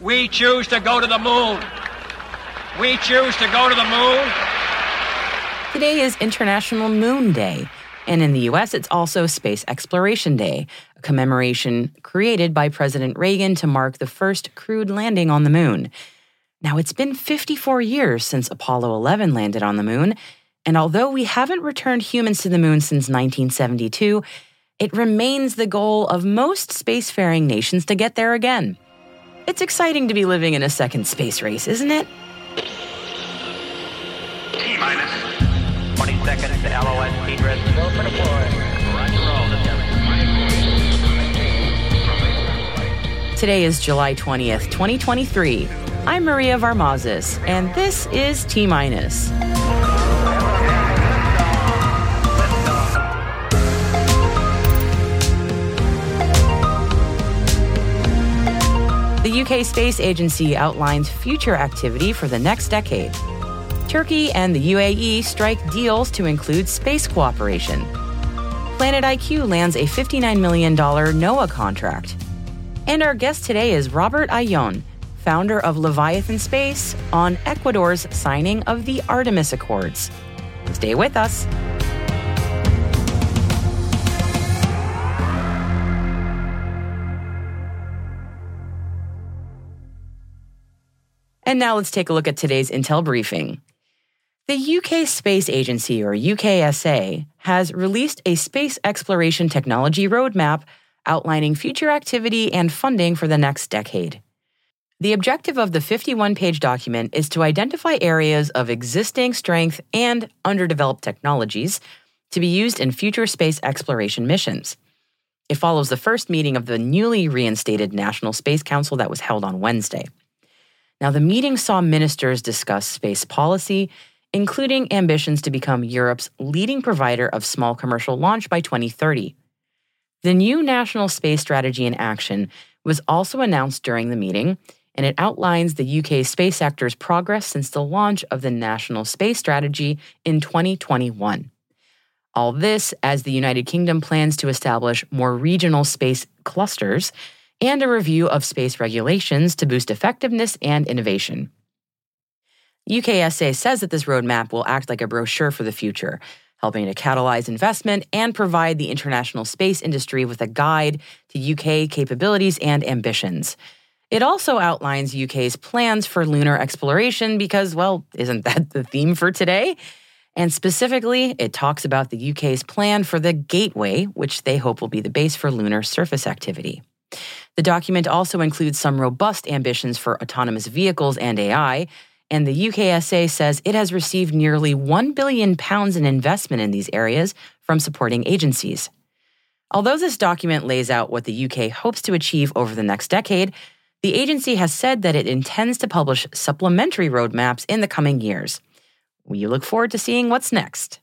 We choose to go to the moon. We choose to go to the moon. Today is International Moon Day, and in the US, it's also Space Exploration Day, a commemoration created by President Reagan to mark the first crewed landing on the moon. Now, it's been 54 years since Apollo 11 landed on the moon, and although we haven't returned humans to the moon since 1972, it remains the goal of most spacefaring nations to get there again. It's exciting to be living in a second space race, isn't it? T minus 20 seconds to LOS rest. Go for deploy. Today is July 20th, 2023. I'm Maria Varmazis, and this is T minus. The UK Space Agency outlines future activity for the next decade. Turkey and the UAE strike deals to include space cooperation. PlanetiQ lands a $59 million NOAA contract. And our guest today is Robert Aillon, founder of Leviathan Space, on Ecuador's signing of the Artemis Accords. Stay with us. And now let's take a look at today's Intel briefing. The UK Space Agency, or UKSA, has released a space exploration technology roadmap outlining future activity and funding for the next decade. The objective of the 51 page document is to identify areas of existing strength and underdeveloped technologies to be used in future space exploration missions. It follows the first meeting of the newly reinstated National Space Council that was held on Wednesday. Now, the meeting saw ministers discuss space policy, including ambitions to become Europe's leading provider of small commercial launch by 2030. The new National Space Strategy in Action was also announced during the meeting, and it outlines the UK space sector's progress since the launch of the National Space Strategy in 2021. All this as the United Kingdom plans to establish more regional space clusters and a review of space regulations to boost effectiveness and innovation. UKSA says that this roadmap will act like a brochure for the future, helping to catalyze investment and provide the international space industry with a guide to UK capabilities and ambitions. It also outlines UK's plans for lunar exploration because, well, isn't that the theme for today? And specifically, it talks about the UK's plan for the Gateway, which they hope will be the base for lunar surface activity. The document also includes some robust ambitions for autonomous vehicles and AI, and the UKSA says it has received nearly 1 billion pounds in investment in these areas from supporting agencies. Although this document lays out what the UK hopes to achieve over the next decade, the agency has said that it intends to publish supplementary roadmaps in the coming years. We look forward to seeing what's next.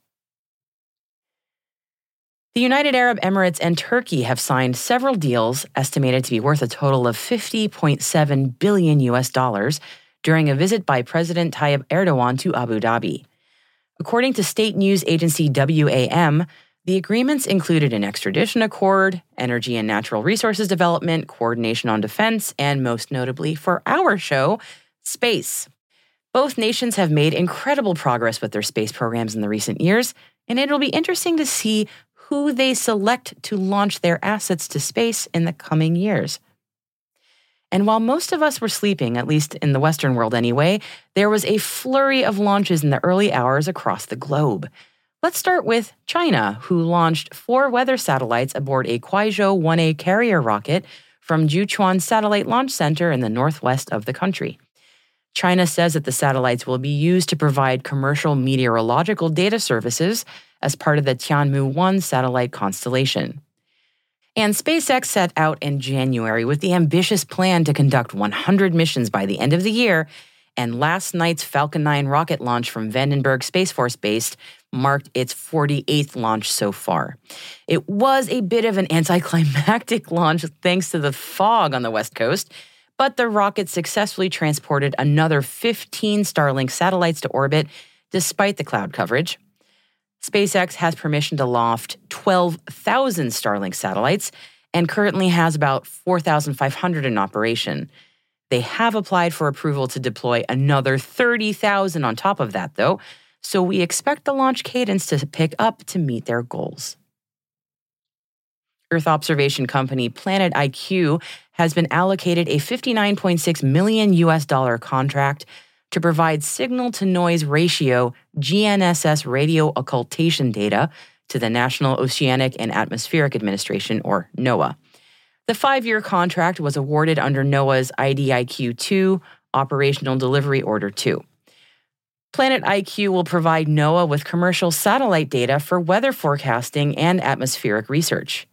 The United Arab Emirates and Turkey have signed several deals estimated to be worth a total of 50.7 billion US dollars during a visit by President Tayyip Erdogan to Abu Dhabi. According to state news agency WAM, The agreements included an extradition accord, energy and natural resources development, coordination on defense, and most notably for our show, space. Both nations have made incredible progress with their space programs in the recent years, and it'll be interesting to see who they select to launch their assets to space in the coming years. And while most of us were sleeping, at least in the Western world anyway, there was a flurry of launches in the early hours across the globe. Let's start with China, who launched four weather satellites aboard a Kuaizhou 1A carrier rocket from Jiuquan Satellite Launch Center in the northwest of the country. China says that the satellites will be used to provide commercial meteorological data services as part of the Tianmu 1 satellite constellation. And SpaceX set out in January with the ambitious plan to conduct 100 missions by the end of the year, and last night's Falcon 9 rocket launch from Vandenberg Space Force Base marked its 48th launch so far. It was a bit of an anticlimactic launch thanks to the fog on the West Coast, but the rocket successfully transported another 15 Starlink satellites to orbit despite the cloud coverage. SpaceX has permission to loft 12,000 Starlink satellites and currently has about 4,500 in operation. They have applied for approval to deploy another 30,000 on top of that, though, so we expect the launch cadence to pick up to meet their goals. Earth observation company PlanetiQ has been allocated a 59.6 million US dollar contract to provide signal to noise ratio GNSS radio occultation data to the National Oceanic and Atmospheric Administration, or NOAA. The five year contract was awarded under NOAA's IDIQ 2 Operational Delivery Order 2. PlanetiQ will provide NOAA with commercial satellite data for weather forecasting and atmospheric research.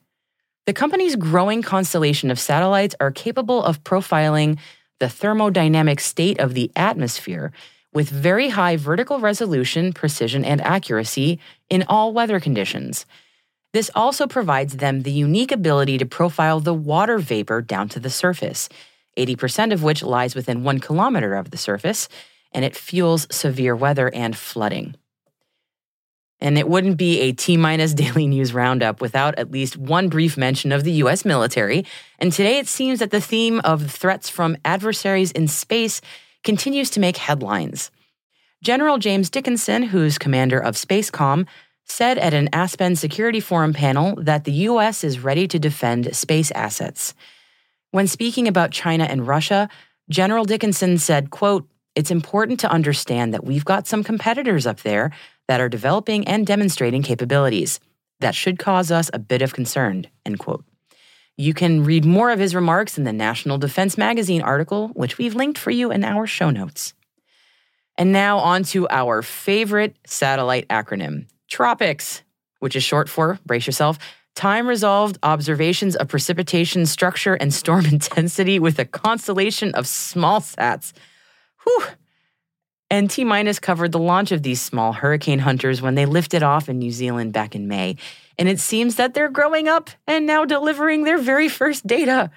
The company's growing constellation of satellites are capable of profiling the thermodynamic state of the atmosphere with very high vertical resolution, precision, and accuracy in all weather conditions. This also provides them the unique ability to profile the water vapor down to the surface, 80% of which lies within one kilometer of the surface, and it fuels severe weather and flooding. And it wouldn't be a T minus daily news roundup without at least one brief mention of the US military. And today it seems that the theme of threats from adversaries in space continues to make headlines. General James Dickinson, who's commander of SPACECOM, said at an Aspen Security Forum panel that the US is ready to defend space assets. When speaking about China and Russia, General Dickinson said, quote, it's important to understand that we've got some competitors up there that are developing and demonstrating capabilities. That should cause us a bit of concern, end quote. You can read more of his remarks in the National Defense Magazine article, which we've linked for you in our show notes. And now on to our favorite satellite acronym, TROPICS, which is short for, brace yourself, Time Resolved Observations of Precipitation Structure and Storm Intensity with a Constellation of Small Sats. Whew. And T Minus covered the launch of these small hurricane hunters when they lifted off in New Zealand back in May. And it seems that they're growing up and now delivering their very first data.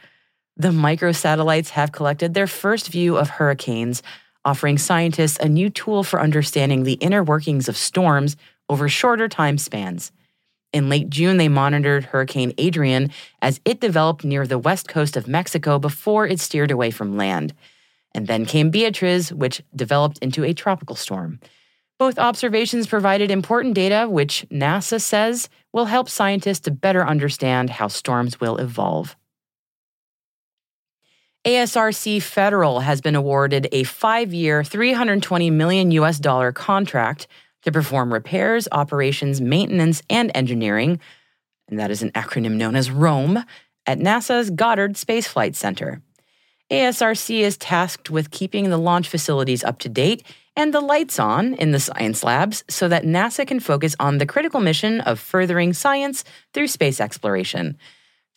The microsatellites have collected their first view of hurricanes, offering scientists a new tool for understanding the inner workings of storms over shorter time spans. In late June, they monitored Hurricane Adrian as it developed near the west coast of Mexico before it steered away from land. And then came Beatriz, which developed into a tropical storm. Both observations provided important data, which NASA says will help scientists to better understand how storms will evolve. ASRC Federal has been awarded a five year, 320 million US dollar contract to perform repairs, operations, maintenance, and engineering, and that is an acronym known as ROAM, at NASA's Goddard Space Flight Center. ASRC is tasked with keeping the launch facilities up to date and the lights on in the science labs so that NASA can focus on the critical mission of furthering science through space exploration.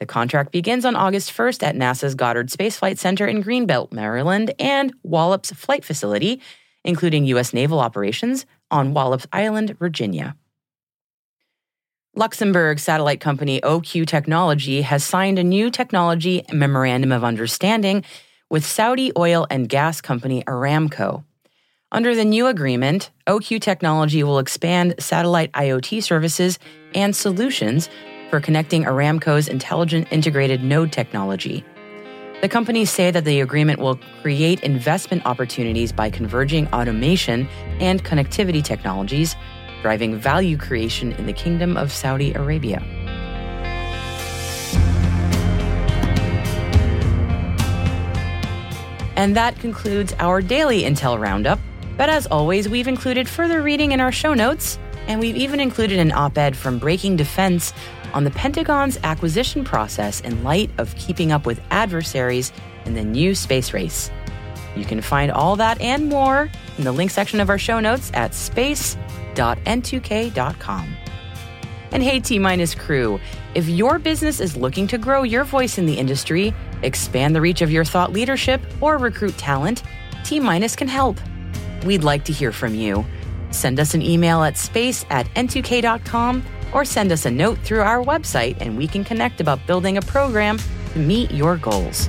The contract begins on August 1st at NASA's Goddard Space Flight Center in Greenbelt, Maryland, and Wallops Flight Facility, including U.S. naval operations on Wallops Island, Virginia. Luxembourg satellite company OQ Technology has signed a new technology memorandum of understanding with Saudi oil and gas company Aramco. Under the new agreement, OQ Technology will expand satellite IoT services and solutions for connecting Aramco's intelligent integrated node technology. The companies say that the agreement will create investment opportunities by converging automation and connectivity technologies, driving value creation in the Kingdom of Saudi Arabia. And that concludes our daily Intel Roundup. But as always, we've included further reading in our show notes, and we've even included an op ed from Breaking Defense on the Pentagon's acquisition process in light of keeping up with adversaries in the new space race. You can find all that and more in the link section of our show notes at space.n2k.com. And hey, T Minus crew, if your business is looking to grow your voice in the industry, expand the reach of your thought leadership, or recruit talent, T Minus can help. We'd like to hear from you. Send us an email at space at n2k.com or send us a note through our website and we can connect about building a program to meet your goals.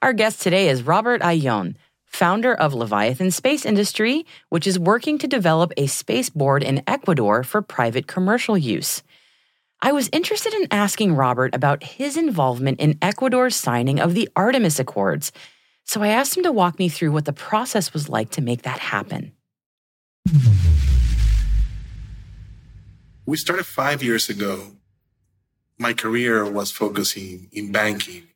Our guest today is Robert Aillon, founder of Leviathan Space Industry, which is working to develop a spaceport in Ecuador for private commercial use. I was interested in asking Robert about his involvement in Ecuador's signing of the Artemis Accords, so I asked him to walk me through what the process was like to make that happen. We started five years ago. My career was focusing in banking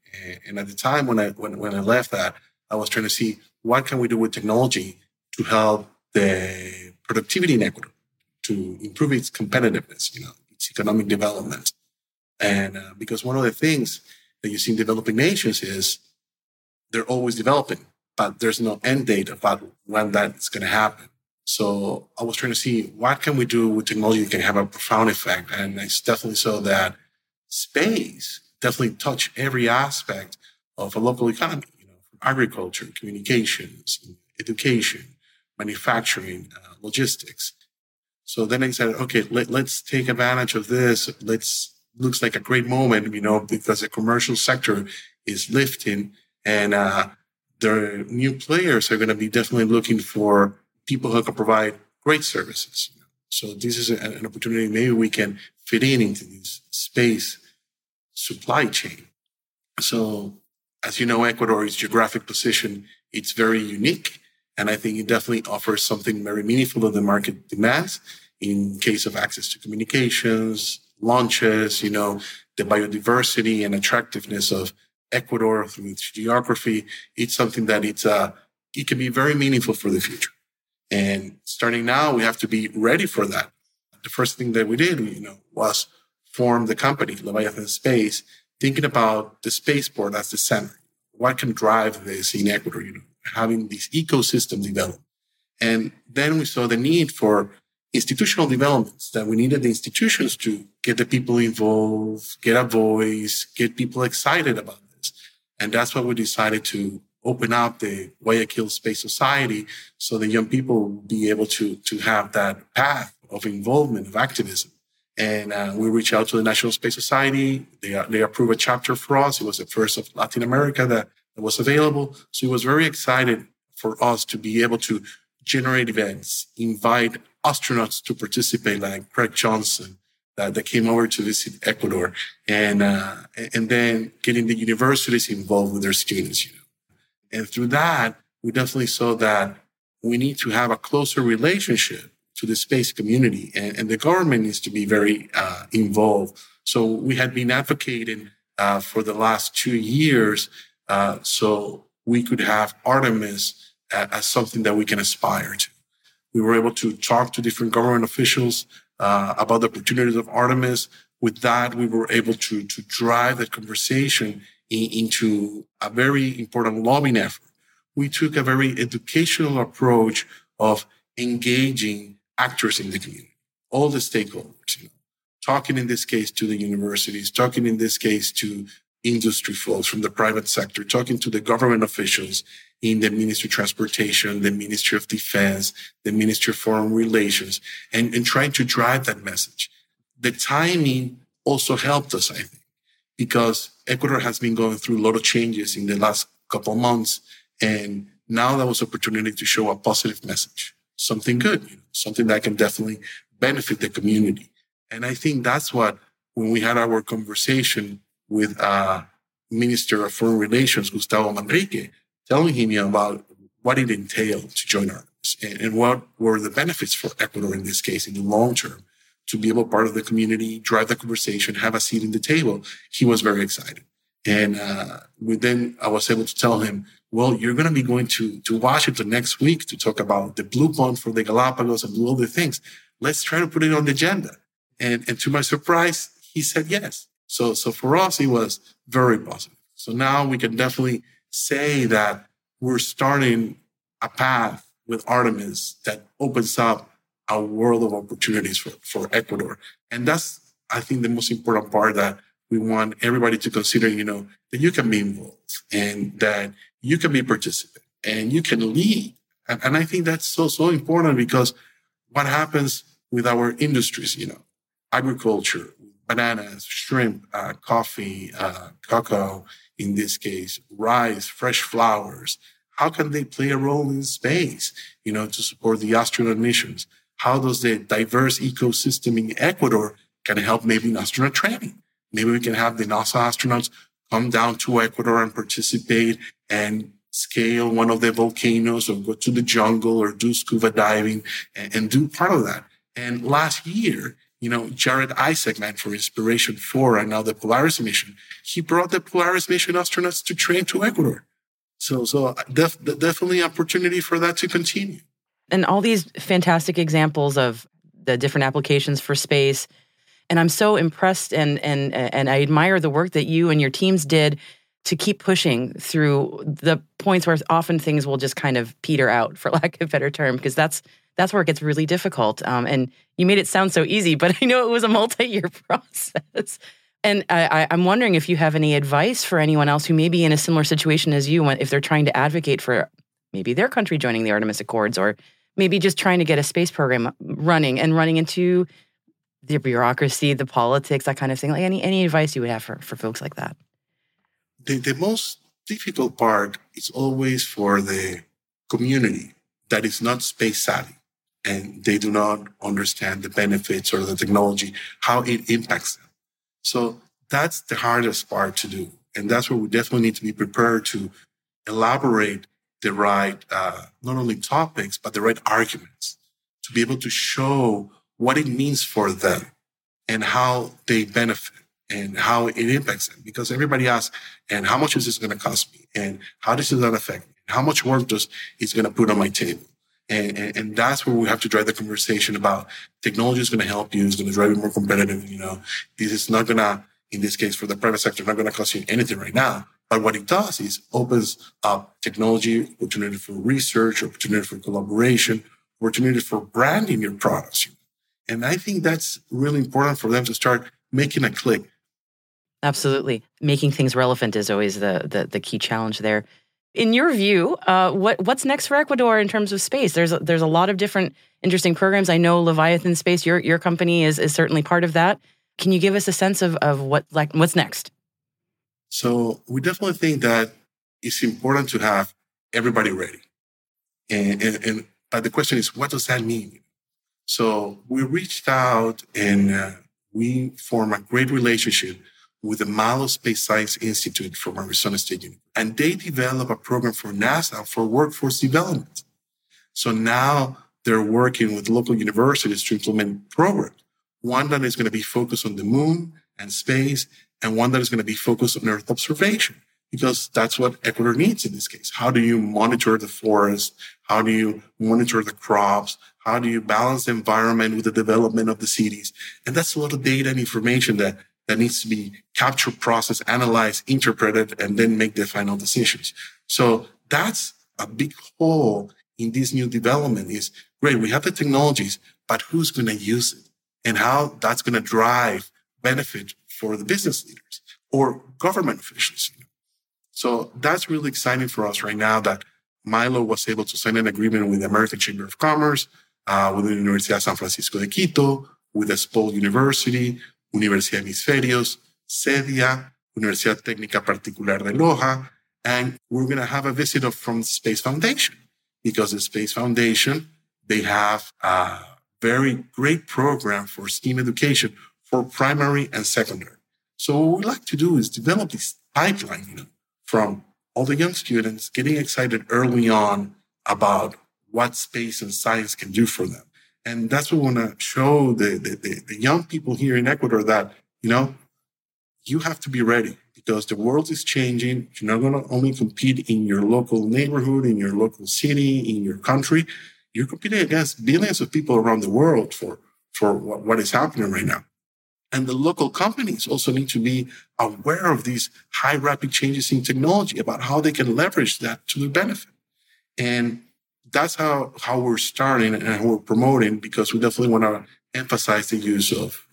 and at the time when I when, when I left that, I was trying to see what can we do with technology to help the productivity in Ecuador to improve its competitiveness, you know, its economic development. And uh, because one of the things that you see in developing nations is they're always developing, but there's no end date about when that's going to happen. So I was trying to see what can we do with technology that can have a profound effect. And it's definitely so that space definitely touch every aspect of a local economy, you know, from agriculture, communications, education, manufacturing, uh, logistics. So then I said, okay, let, let's take advantage of this. Let's, looks like a great moment, you know, because the commercial sector is lifting and, uh, the new players are going to be definitely looking for people who can provide great services. So this is an opportunity. Maybe we can fit in into this space supply chain. So, as you know, Ecuador's geographic position, it's very unique. And I think it definitely offers something very meaningful to the market demands in case of access to communications, launches, you know, the biodiversity and attractiveness of Ecuador through its geography. It's something that it's, uh, it can be very meaningful for the future. And starting now, we have to be ready for that. The first thing that we did, you know, was formed the company, Leviathan Space, thinking about the spaceport as the center. What can drive this in Ecuador, you know, having this ecosystem develop. And then we saw the need for institutional developments that we needed the institutions to get the people involved, get a voice, get people excited about this. And that's what we decided to open up the Guayaquil Space Society so the young people will be able to, to have that path of involvement, of activism. And uh, we reached out to the National Space Society. They, uh, they approved a chapter for us. It was the first of Latin America that, that was available. So it was very excited for us to be able to generate events, invite astronauts to participate, like Craig Johnson, that, that came over to visit Ecuador, and uh, and then getting the universities involved with their students. You know, and through that, we definitely saw that we need to have a closer relationship to the space community, and, and the government needs to be very uh, involved. So we had been advocating uh, for the last two years uh, so we could have Artemis as something that we can aspire to. We were able to talk to different government officials uh, about the opportunities of Artemis. With that, we were able to, to drive that conversation in, into a very important lobbying effort. We took a very educational approach of engaging actors in the community, all the stakeholders, you know, talking in this case to the universities, talking in this case to industry folks from the private sector, talking to the government officials in the Ministry of Transportation, the Ministry of Defense, the Ministry of Foreign Relations, and, and trying to drive that message. The timing also helped us, I think, because Ecuador has been going through a lot of changes in the last couple months. And now that was opportunity to show a positive message, something good, you know, something that can definitely benefit the community. And I think that's what, when we had our conversation with uh, Minister of Foreign Relations, Gustavo Manrique, telling him about what it entailed to join Artemis and, and, what were the benefits for Ecuador in this case in the long term to be able part of the community, drive the conversation, have a seat in the table. He was very excited. And uh, then I was able to tell him, well, you're going to be going to, to Washington next week to talk about the blue bond for the Galapagos and do other things. Let's try to put it on the agenda. And, and to my surprise, he said yes. So, so for us, it was very positive. So now we can definitely say that we're starting a path with Artemis that opens up a world of opportunities for, for Ecuador. And that's, I think, the most important part that we want everybody to consider, you know, that you can be involved and that you can be participant and you can lead. And, and I think that's so, so important because what happens with our industries, you know, agriculture, bananas, shrimp, uh, coffee, uh, cocoa, in this case, rice, fresh flowers. How can they play a role in space, you know, to support the astronaut missions? How does the diverse ecosystem in Ecuador can help maybe in astronaut training? Maybe we can have the NASA astronauts come down to Ecuador and participate and scale one of the volcanoes or go to the jungle or do scuba diving and, and do part of that. And last year, you know, Jared Isaacman for Inspiration 4 and now the Polaris mission, he brought the Polaris mission astronauts to train to Ecuador. So, so uh, def- definitely opportunity for that to continue. And all these fantastic examples of the different applications for space. And I'm so impressed and and and I admire the work that you and your teams did to keep pushing through the points where often things will just kind of peter out, for lack of a better term, because that's that's where it gets really difficult. Um, and you made it sound so easy, but I know it was a multi-year process. And I, am wondering if you have any advice for anyone else who may be in a similar situation as you, if they're trying to advocate for maybe their country joining the Artemis Accords, or maybe just trying to get a space program running and running into the bureaucracy, the politics, that kind of thing. Like any any advice you would have for, for folks like that? The the most difficult part is always for the community that is not space savvy and they do not understand the benefits or the technology, how it impacts them. So that's the hardest part to do. And that's where we definitely need to be prepared to elaborate the right, uh, not only topics, but the right arguments to be able to show what it means for them and how they benefit and how it impacts them. Because everybody asks, and how much is this going to cost me? And how does that affect me? How much work does it's going to put on my table? And, and, and, that's where we have to drive the conversation about technology is going to help you, it's going to drive you more competitive. You know, this is not going to, in this case, for the private sector, not going to cost you anything right now. But what it does is opens up technology, opportunity for research, opportunity for collaboration, opportunity for branding your products. And I think that's really important for them to start making a click. Absolutely. Making things relevant is always the, the, the key challenge there. In your view, uh, what what's next for Ecuador in terms of space? There's a, there's a lot of different interesting programs. I know Leviathan Space, your your company is is certainly part of that. Can you give us a sense of of what like what's next? So we definitely think that it's important to have everybody ready, and and, and but the question is, what does that mean? So we reached out and uh, we formed a great relationship with the Milo Space Science Institute from Arizona State University. And they develop a program for NASA for workforce development. So now they're working with local universities to implement programs. One that is going to be focused on the moon and space, and one that is going to be focused on Earth observation. because that's what Ecuador needs in this case. How do you monitor the forest? How do you monitor the crops? How do you balance the environment with the development of the cities? And that's a lot of data and information that, that needs to be captured, processed, analyzed, interpreted, and then make the final decisions. So that's a big hole in this new development is great. We have the technologies, but who's going to use it and how that's going to drive benefit for the business leaders or government officials. So that's really exciting for us right now that Milo was able to sign an agreement with the American Chamber of Commerce, uh, with the Universidad San Francisco de Quito, with Espol University, Universidad Hemisferios, CEDIA, Universidad Técnica Particular de Loja, and we're going to have a visit of, from Space Foundation because the Space Foundation, they have a very great program for STEAM education for primary and secondary. So what we like to do is develop this pipeline, you know, from all the young students getting excited early on about what space and science can do for them. And that's what we want to show the, the, the, young people here in Ecuador that, you know, you have to be ready because the world is changing. You're not going to only compete in your local neighborhood, in your local city, in your country. You're competing against billions of people around the world for, for what, what is happening right now. And the local companies also need to be aware of these high rapid changes in technology about how they can leverage that to their benefit. And that's how, how we're starting and how we're promoting because we definitely want to emphasize the use of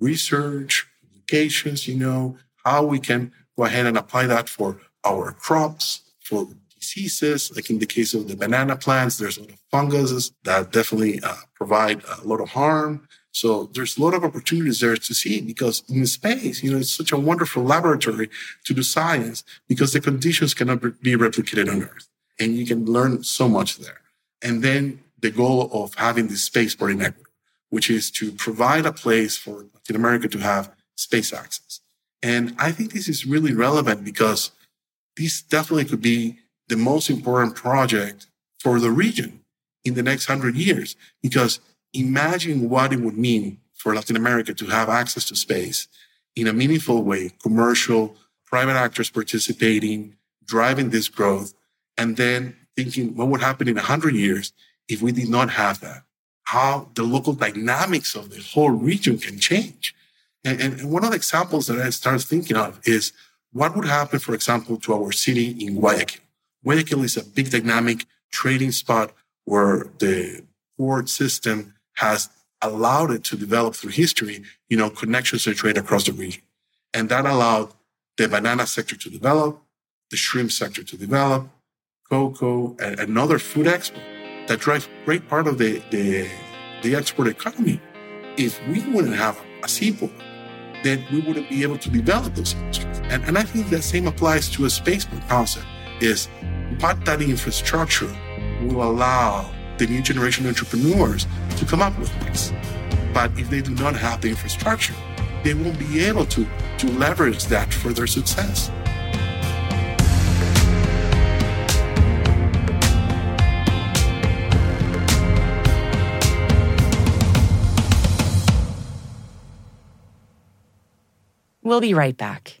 research, publications, you know, how we can go ahead and apply that for our crops, for diseases. Like in the case of the banana plants, there's a lot of funguses that definitely uh, provide a lot of harm. So there's a lot of opportunities there to see because in space, you know, it's such a wonderful laboratory to do science because the conditions cannot be replicated on Earth and you can learn so much there. And then the goal of having this spaceport in Ecuador, which is to provide a place for Latin America to have space access. And I think this is really relevant because this definitely could be the most important project for the region in the next hundred years because imagine what it would mean for Latin America to have access to space in a meaningful way, commercial, private actors participating, driving this growth, and then thinking what would happen in 100 years if we did not have that, how the local dynamics of the whole region can change. And, and one of the examples that I started thinking of is what would happen, for example, to our city in Guayaquil. Guayaquil is a big dynamic trading spot where the port system has allowed it to develop through history, you know, connections to trade across the region. And that allowed the banana sector to develop, the shrimp sector to develop, cocoa, and another food export that drives great part of the, the, the export economy. If we wouldn't have a seaport, then we wouldn't be able to develop those industries. And, and I think the same applies to a spaceport concept is what that infrastructure will allow the new generation entrepreneurs to come up with this. But if they do not have the infrastructure, they won't be able to, to leverage that for their success. We'll be right back.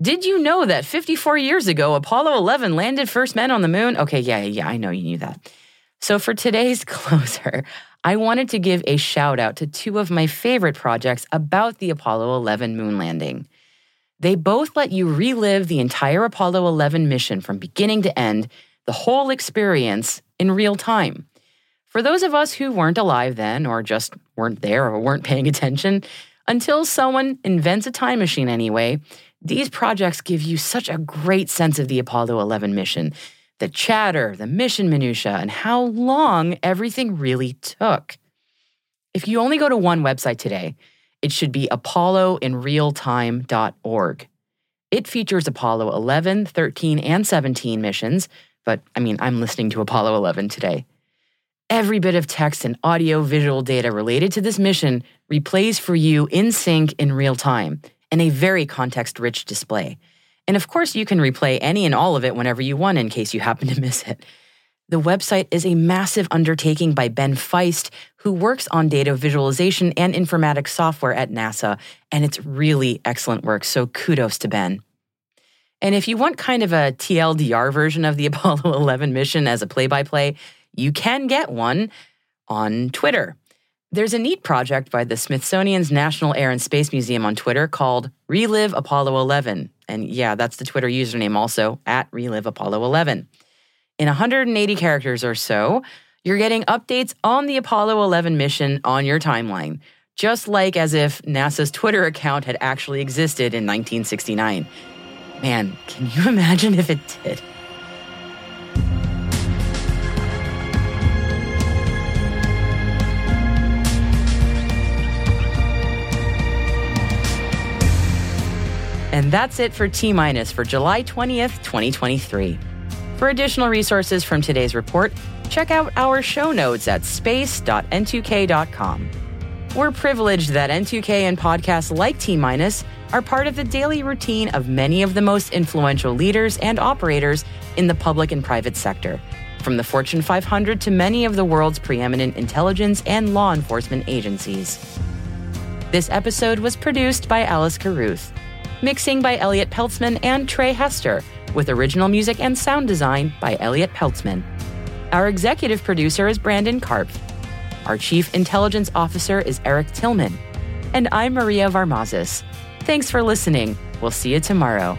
did you know that 54 years ago, Apollo 11 landed first men on the moon? Okay, yeah, yeah, I know you knew that. So for today's closer, I wanted to give a shout out to two of my favorite projects about the Apollo 11 moon landing. They both let you relive the entire Apollo 11 mission from beginning to end, the whole experience in real time. For those of us who weren't alive then, or just weren't there or weren't paying attention, until someone invents a time machine anyway, these projects give you such a great sense of the Apollo 11 mission, the chatter, the mission minutia, and how long everything really took. If you only go to one website today, it should be apolloinrealtime.org. It features Apollo 11, 13, and 17 missions, but I mean, I'm listening to Apollo 11 today. Every bit of text and audio visual data related to this mission replays for you in sync in real time in a very context rich display. And of course, you can replay any and all of it whenever you want in case you happen to miss it. The website is a massive undertaking by Ben Feist, who works on data visualization and informatics software at NASA, and it's really excellent work, so kudos to Ben. And if you want kind of a TLDR version of the Apollo 11 mission as a play by play, you can get one on Twitter. There's a neat project by the Smithsonian's National Air and Space Museum on Twitter called Relive Apollo 11. And yeah, that's the Twitter username also, at Relive Apollo 11. In 180 characters or so, you're getting updates on the Apollo 11 mission on your timeline, just like as if NASA's Twitter account had actually existed in 1969. Man, can you imagine if it did? And that's it for T Minus for July 20th, 2023. For additional resources from today's report, check out our show notes at space.n2k.com. We're privileged that N2K and podcasts like T Minus are part of the daily routine of many of the most influential leaders and operators in the public and private sector, from the Fortune 500 to many of the world's preeminent intelligence and law enforcement agencies. This episode was produced by Alice Carruth, mixing by Elliot Peltzman and Trey Hester, with original music and sound design by Elliot Peltzman. Our executive producer is Brandon Karpf. Our chief intelligence officer is Eric Tillman. And I'm Maria Varmazis. Thanks for listening. We'll see you tomorrow.